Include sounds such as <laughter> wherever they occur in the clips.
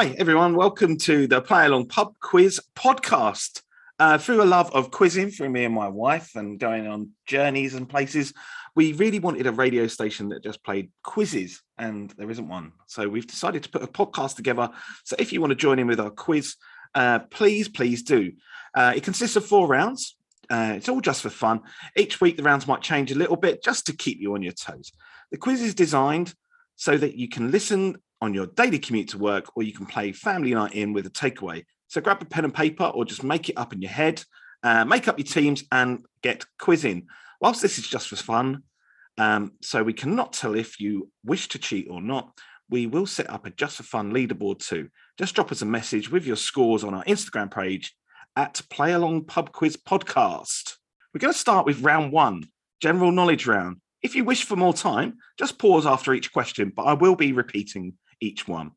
Hi, everyone. Welcome to the Play Along Pub Quiz podcast. Uh, through a love of quizzing through me and my wife and going on journeys and places, we really wanted a radio station that just played quizzes, and there isn't one. So we've decided to put a podcast together. So if you want to join in with our quiz, uh, please, please do. Uh, it consists of four rounds. Uh, it's all just for fun. Each week, the rounds might change a little bit just to keep you on your toes. The quiz is designed so that you can listen on your daily commute to work or you can play family night in with a takeaway. So grab a pen and paper or just make it up in your head, uh, make up your teams and get quizzing. Whilst this is just for fun, um, so we cannot tell if you wish to cheat or not, we will set up a just for fun leaderboard too. Just drop us a message with your scores on our Instagram page at Play Along Pub Quiz Podcast. We're going to start with round one, general knowledge round. If you wish for more time, just pause after each question, but I will be repeating each one.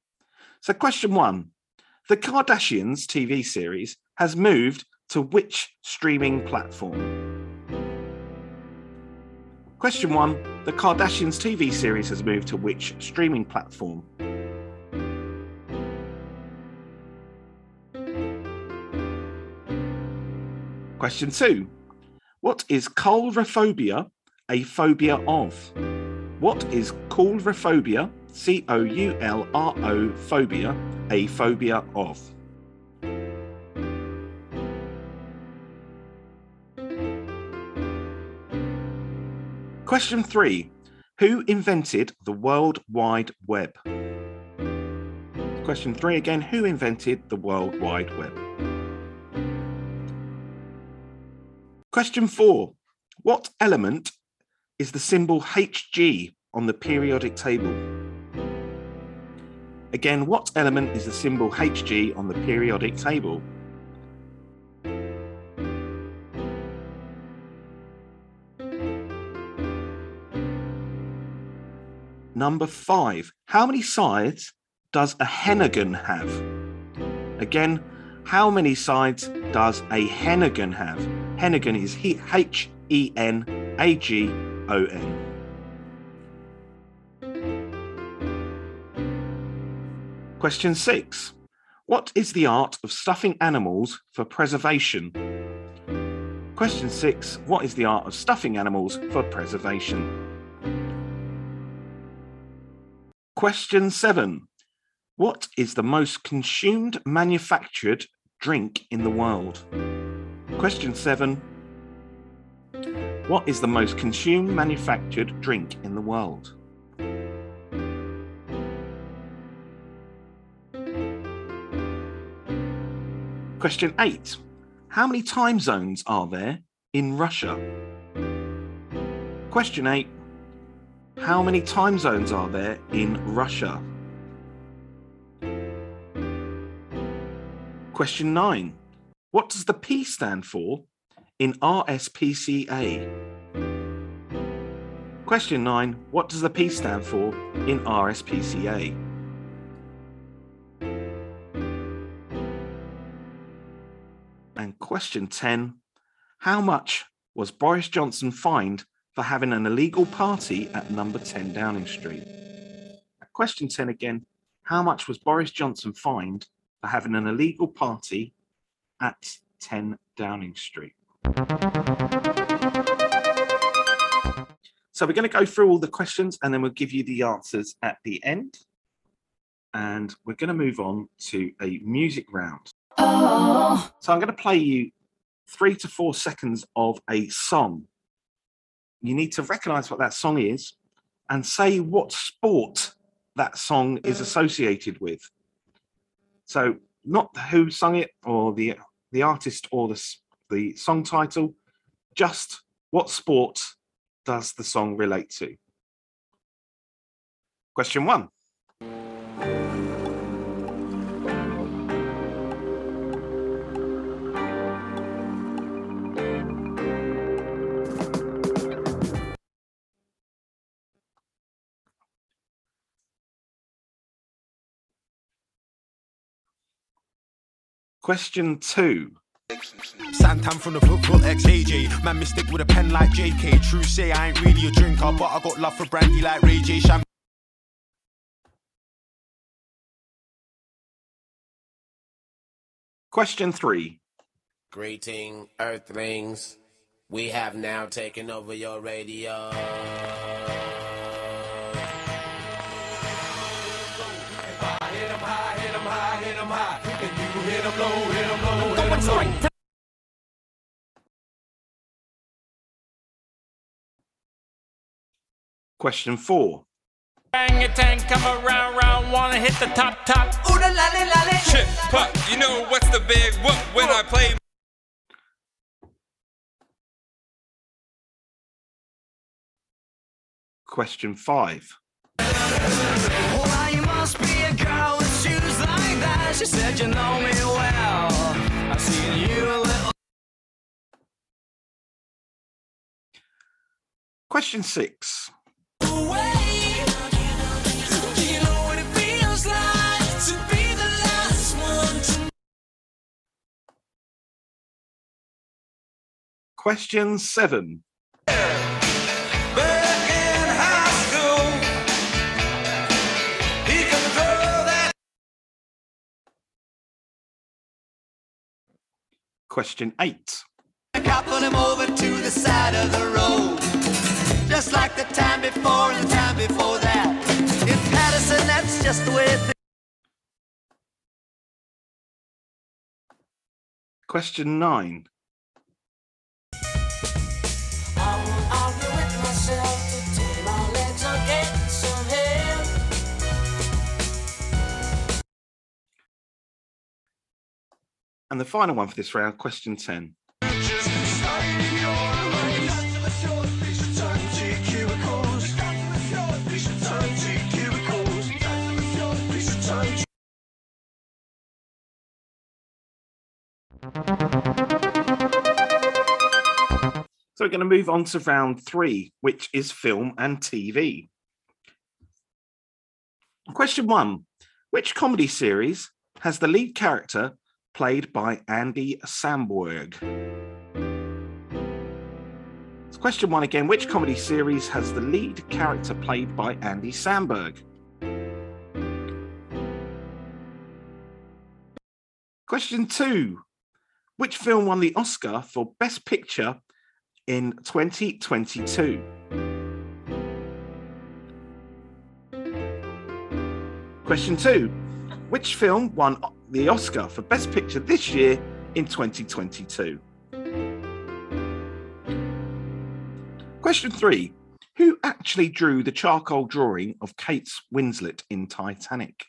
So, question one The Kardashians TV series has moved to which streaming platform? Question one The Kardashians TV series has moved to which streaming platform? Question two What is coulrophobia a phobia of? What is coulrophobia, C O U L R O phobia, a phobia of? Question three Who invented the World Wide Web? Question three again Who invented the World Wide Web? Question four What element is the symbol Hg on the periodic table? Again, what element is the symbol Hg on the periodic table? Number five. How many sides does a henagon have? Again, how many sides does a henagon have? Henagon is H E N A G O N. Question six. What is the art of stuffing animals for preservation? Question six. What is the art of stuffing animals for preservation? Question seven. What is the most consumed manufactured drink in the world? Question seven. What is the most consumed manufactured drink in the world? Question eight. How many time zones are there in Russia? Question eight. How many time zones are there in Russia? Question nine. What does the P stand for in RSPCA? Question nine. What does the P stand for in RSPCA? And question 10. How much was Boris Johnson fined for having an illegal party at number 10 Downing Street? Question 10 again. How much was Boris Johnson fined for having an illegal party at 10 Downing Street? So we're going to go through all the questions and then we'll give you the answers at the end. And we're going to move on to a music round. Oh. So I'm going to play you three to four seconds of a song. You need to recognize what that song is and say what sport that song is mm. associated with. So not who sung it or the the artist or the the song title, just what sport does the song relate to? Question one. Question two. Santan from the football ex AJ. Man, mystic with a pen like JK. True say I ain't really a drinker, but I got love for brandy like Ray J. Sham- Question three. Greeting, Earthlings. We have now taken over your radio. Question four. Bang your tank, come around, round, wanna hit the top, top. Ooh la la la la. Chip, pop, you know what's the big whoop when I play Question five. She said you know me well. I've you a little. Question six. Question Do the road. Just like the time before and the time before that. In Paterson, that's just the way it Question nine. And the final one for this round, question 10. So we're going to move on to round three, which is film and TV. Question one Which comedy series has the lead character played by Andy Samberg? So question one again Which comedy series has the lead character played by Andy Samberg? Question two Which film won the Oscar for Best Picture in 2022? Question two Which film won the Oscar for Best Picture this year in 2022? Question three Who actually drew the charcoal drawing of Kate Winslet in Titanic?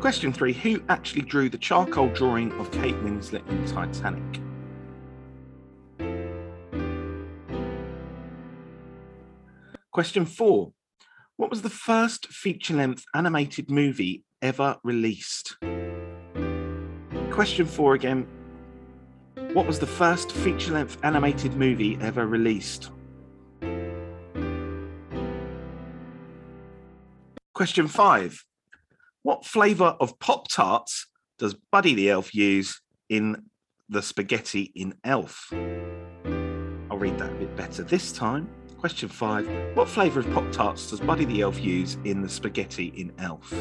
Question three Who actually drew the charcoal drawing of Kate Winslet in Titanic? Question four What was the first feature length animated movie ever released? Question four again What was the first feature length animated movie ever released? Question five What flavour of Pop Tarts does Buddy the Elf use in the spaghetti in Elf? I'll read that a bit better this time. Question five What flavour of Pop Tarts does Buddy the Elf use in the spaghetti in Elf?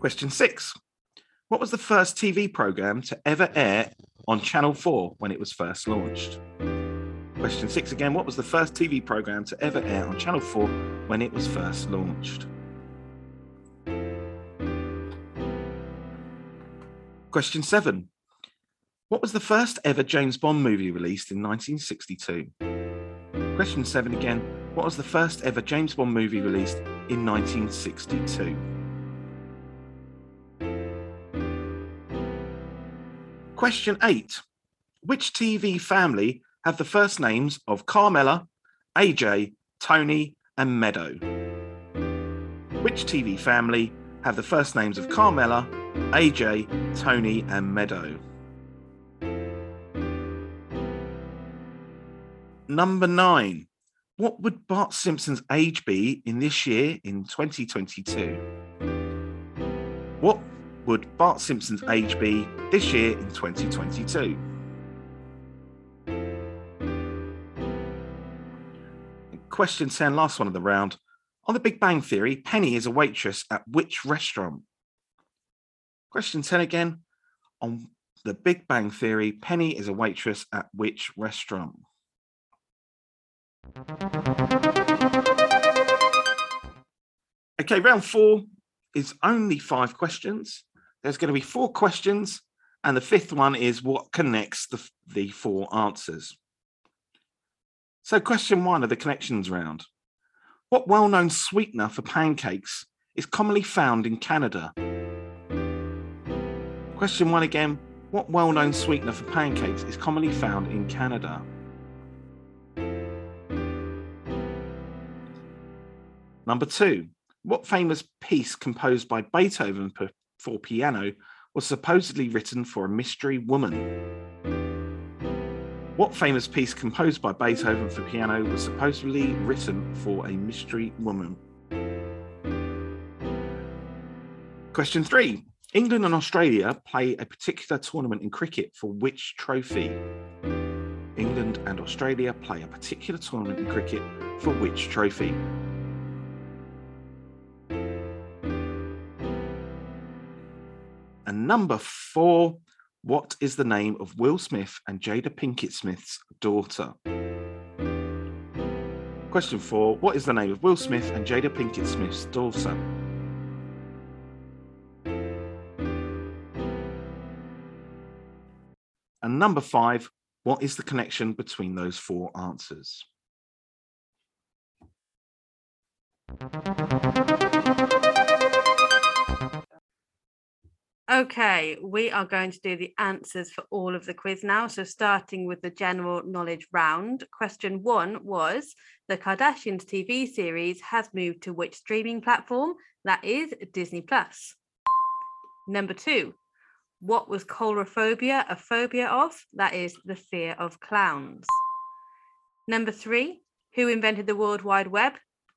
Question six What was the first TV programme to ever air on Channel 4 when it was first launched? Question six again What was the first TV programme to ever air on Channel 4 when it was first launched? Question seven. What was the first ever James Bond movie released in 1962? Question seven again. What was the first ever James Bond movie released in 1962? Question eight. Which TV family have the first names of Carmela, AJ, Tony, and Meadow? Which TV family have the first names of Carmela, AJ, Tony, and Meadow? Number nine. What would Bart Simpson's age be in this year in 2022? What would Bart Simpson's age be this year in 2022? question 10, last one of the round. On the Big Bang Theory, Penny is a waitress at which restaurant? Question 10 again. On the Big Bang Theory, Penny is a waitress at which restaurant? Okay, round four is only five questions. There's going to be four questions, and the fifth one is what connects the, the four answers. So, question one of the connections round What well known sweetener for pancakes is commonly found in Canada? Question one again What well known sweetener for pancakes is commonly found in Canada? Number two, what famous piece composed by Beethoven for piano was supposedly written for a mystery woman? What famous piece composed by Beethoven for piano was supposedly written for a mystery woman? Question three. England and Australia play a particular tournament in cricket for which trophy? England and Australia play a particular tournament in cricket for which trophy? And number four, what is the name of Will Smith and Jada Pinkett Smith's daughter? Question four, what is the name of Will Smith and Jada Pinkett Smith's daughter? And number five, what is the connection between those four answers? Okay, we are going to do the answers for all of the quiz now. So, starting with the general knowledge round. Question one was The Kardashians TV series has moved to which streaming platform? That is Disney Plus. Number two, what was coulrophobia a phobia of? That is the fear of clowns. Number three, who invented the World Wide Web?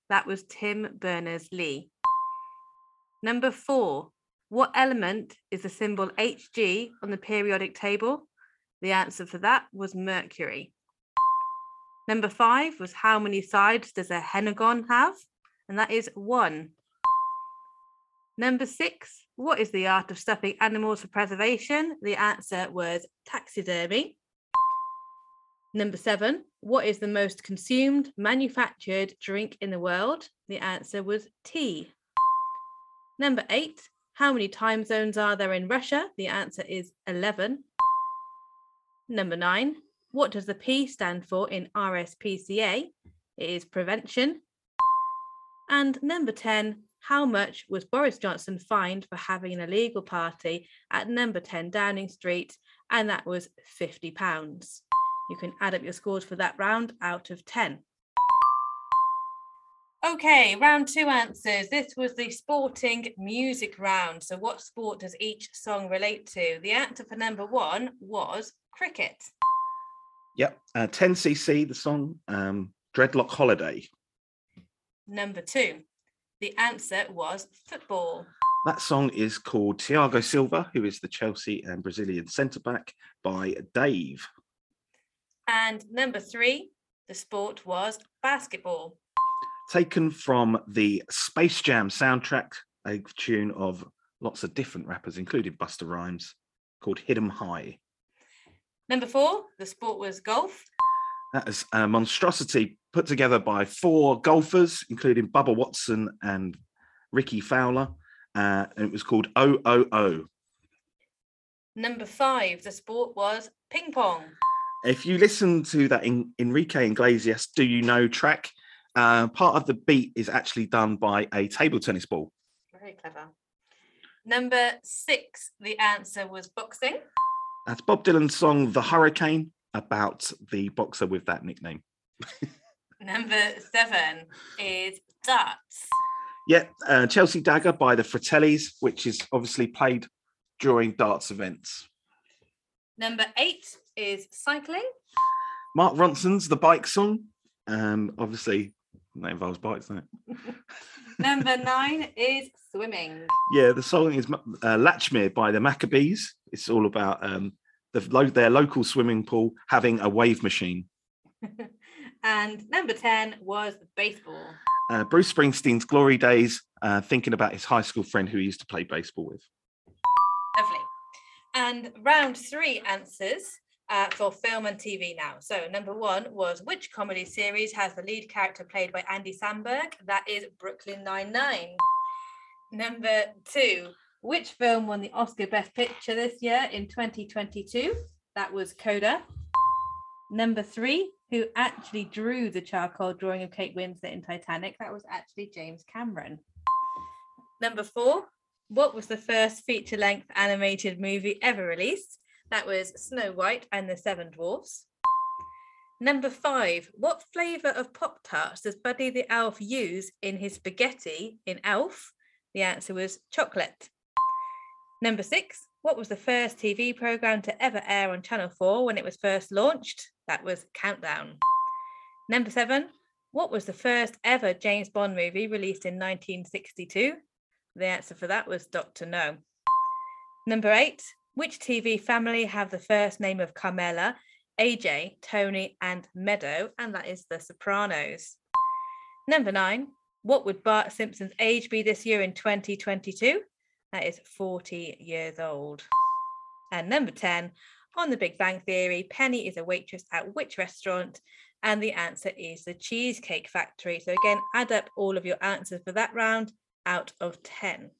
That was Tim Berners Lee. Number four, what element is the symbol Hg on the periodic table? The answer for that was Mercury. Number five was how many sides does a henagon have? And that is one. Number six, what is the art of stuffing animals for preservation? The answer was taxidermy. Number seven, what is the most consumed manufactured drink in the world? The answer was tea. Number eight, how many time zones are there in Russia? The answer is 11. Number nine, what does the P stand for in RSPCA? It is prevention. And number 10, how much was Boris Johnson fined for having an illegal party at number 10 Downing Street? And that was £50. You can add up your scores for that round out of 10. Okay, round two answers. This was the sporting music round. So, what sport does each song relate to? The answer for number one was cricket. Yep, uh, 10cc, the song um, Dreadlock Holiday. Number two, the answer was football. That song is called Thiago Silva, who is the Chelsea and Brazilian centre back, by Dave. And number three, the sport was basketball. Taken from the Space Jam soundtrack, a tune of lots of different rappers, including Busta Rhymes, called Hit 'em High. Number four, the sport was golf. That is a monstrosity put together by four golfers, including Bubba Watson and Rickie Fowler. Uh, and it was called OOO. Number five, the sport was ping pong. If you listen to that in, Enrique Iglesias Do You Know track, uh, part of the beat is actually done by a table tennis ball. Very clever. Number six, the answer was boxing. That's Bob Dylan's song The Hurricane about the boxer with that nickname. <laughs> Number seven is darts. Yeah, uh, Chelsea Dagger by the Fratellis, which is obviously played during darts events. Number eight is cycling. Mark Ronson's The Bike Song. Um, obviously, that involves bikes, doesn't it? <laughs> <laughs> Number nine is swimming. Yeah, the song is uh, Latchmere by the Maccabees. It's all about um, the, lo- their local swimming pool having a wave machine. <laughs> And number 10 was baseball. Uh, Bruce Springsteen's glory days, uh, thinking about his high school friend who he used to play baseball with. Lovely. And round three answers uh, for film and TV now. So number one was which comedy series has the lead character played by Andy Samberg? That is Brooklyn Nine-Nine. Number two, which film won the Oscar Best Picture this year in 2022? That was Coda. Number three, who actually drew the charcoal drawing of Kate Winslet in Titanic? That was actually James Cameron. Number four, what was the first feature length animated movie ever released? That was Snow White and the Seven Dwarfs. Number five, what flavour of Pop Tarts does Buddy the Elf use in his spaghetti in Elf? The answer was chocolate. Number six, what was the first TV programme to ever air on Channel 4 when it was first launched? That was Countdown. Number seven, what was the first ever James Bond movie released in 1962? The answer for that was Dr. No. Number eight, which TV family have the first name of Carmela, AJ, Tony, and Meadow? And that is The Sopranos. Number nine, what would Bart Simpson's age be this year in 2022? That is 40 years old. And number 10, on the Big Bang Theory, Penny is a waitress at which restaurant? And the answer is the Cheesecake Factory. So again, add up all of your answers for that round out of 10.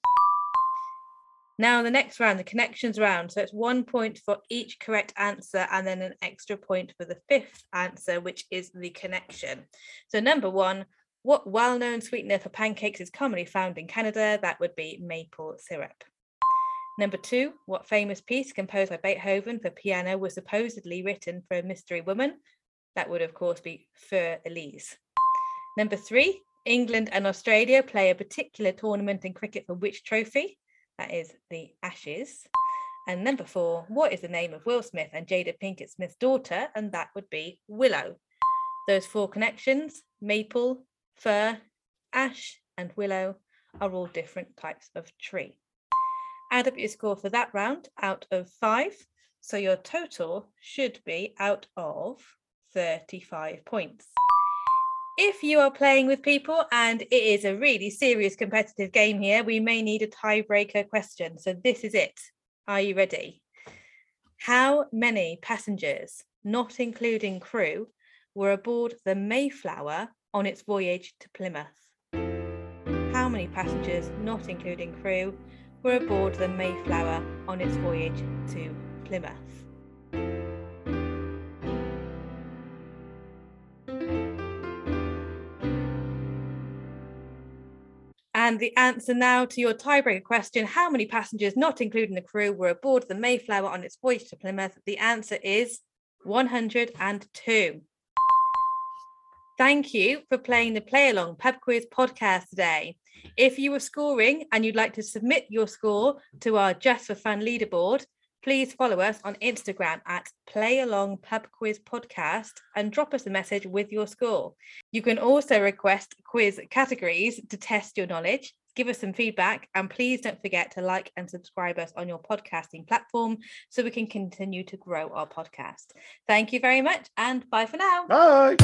Now, the next round, the connections round. So it's one point for each correct answer, and then an extra point for the fifth answer, which is the connection. So, number one, what well known sweetener for pancakes is commonly found in Canada? That would be maple syrup. Number two, what famous piece composed by Beethoven for piano was supposedly written for a mystery woman? That would, of course, be Für Elise. Number three, England and Australia play a particular tournament in cricket for which trophy? That is the Ashes. And number four, what is the name of Will Smith and Jada Pinkett Smith's daughter? And that would be Willow. Those four connections maple, fir, ash, and willow are all different types of tree. Add up your score for that round out of five. So your total should be out of 35 points. If you are playing with people and it is a really serious competitive game here, we may need a tiebreaker question. So this is it. Are you ready? How many passengers, not including crew, were aboard the Mayflower on its voyage to Plymouth? How many passengers, not including crew, were aboard the Mayflower on its voyage to Plymouth? And the answer now to your tiebreaker question How many passengers, not including the crew, were aboard the Mayflower on its voyage to Plymouth? The answer is 102. Thank you for playing the Play Along Pub Quiz podcast today. If you were scoring and you'd like to submit your score to our Just for Fun leaderboard, please follow us on Instagram at Play Along Pub Quiz Podcast and drop us a message with your score. You can also request quiz categories to test your knowledge. Give us some feedback and please don't forget to like and subscribe us on your podcasting platform so we can continue to grow our podcast. Thank you very much and bye for now. Bye.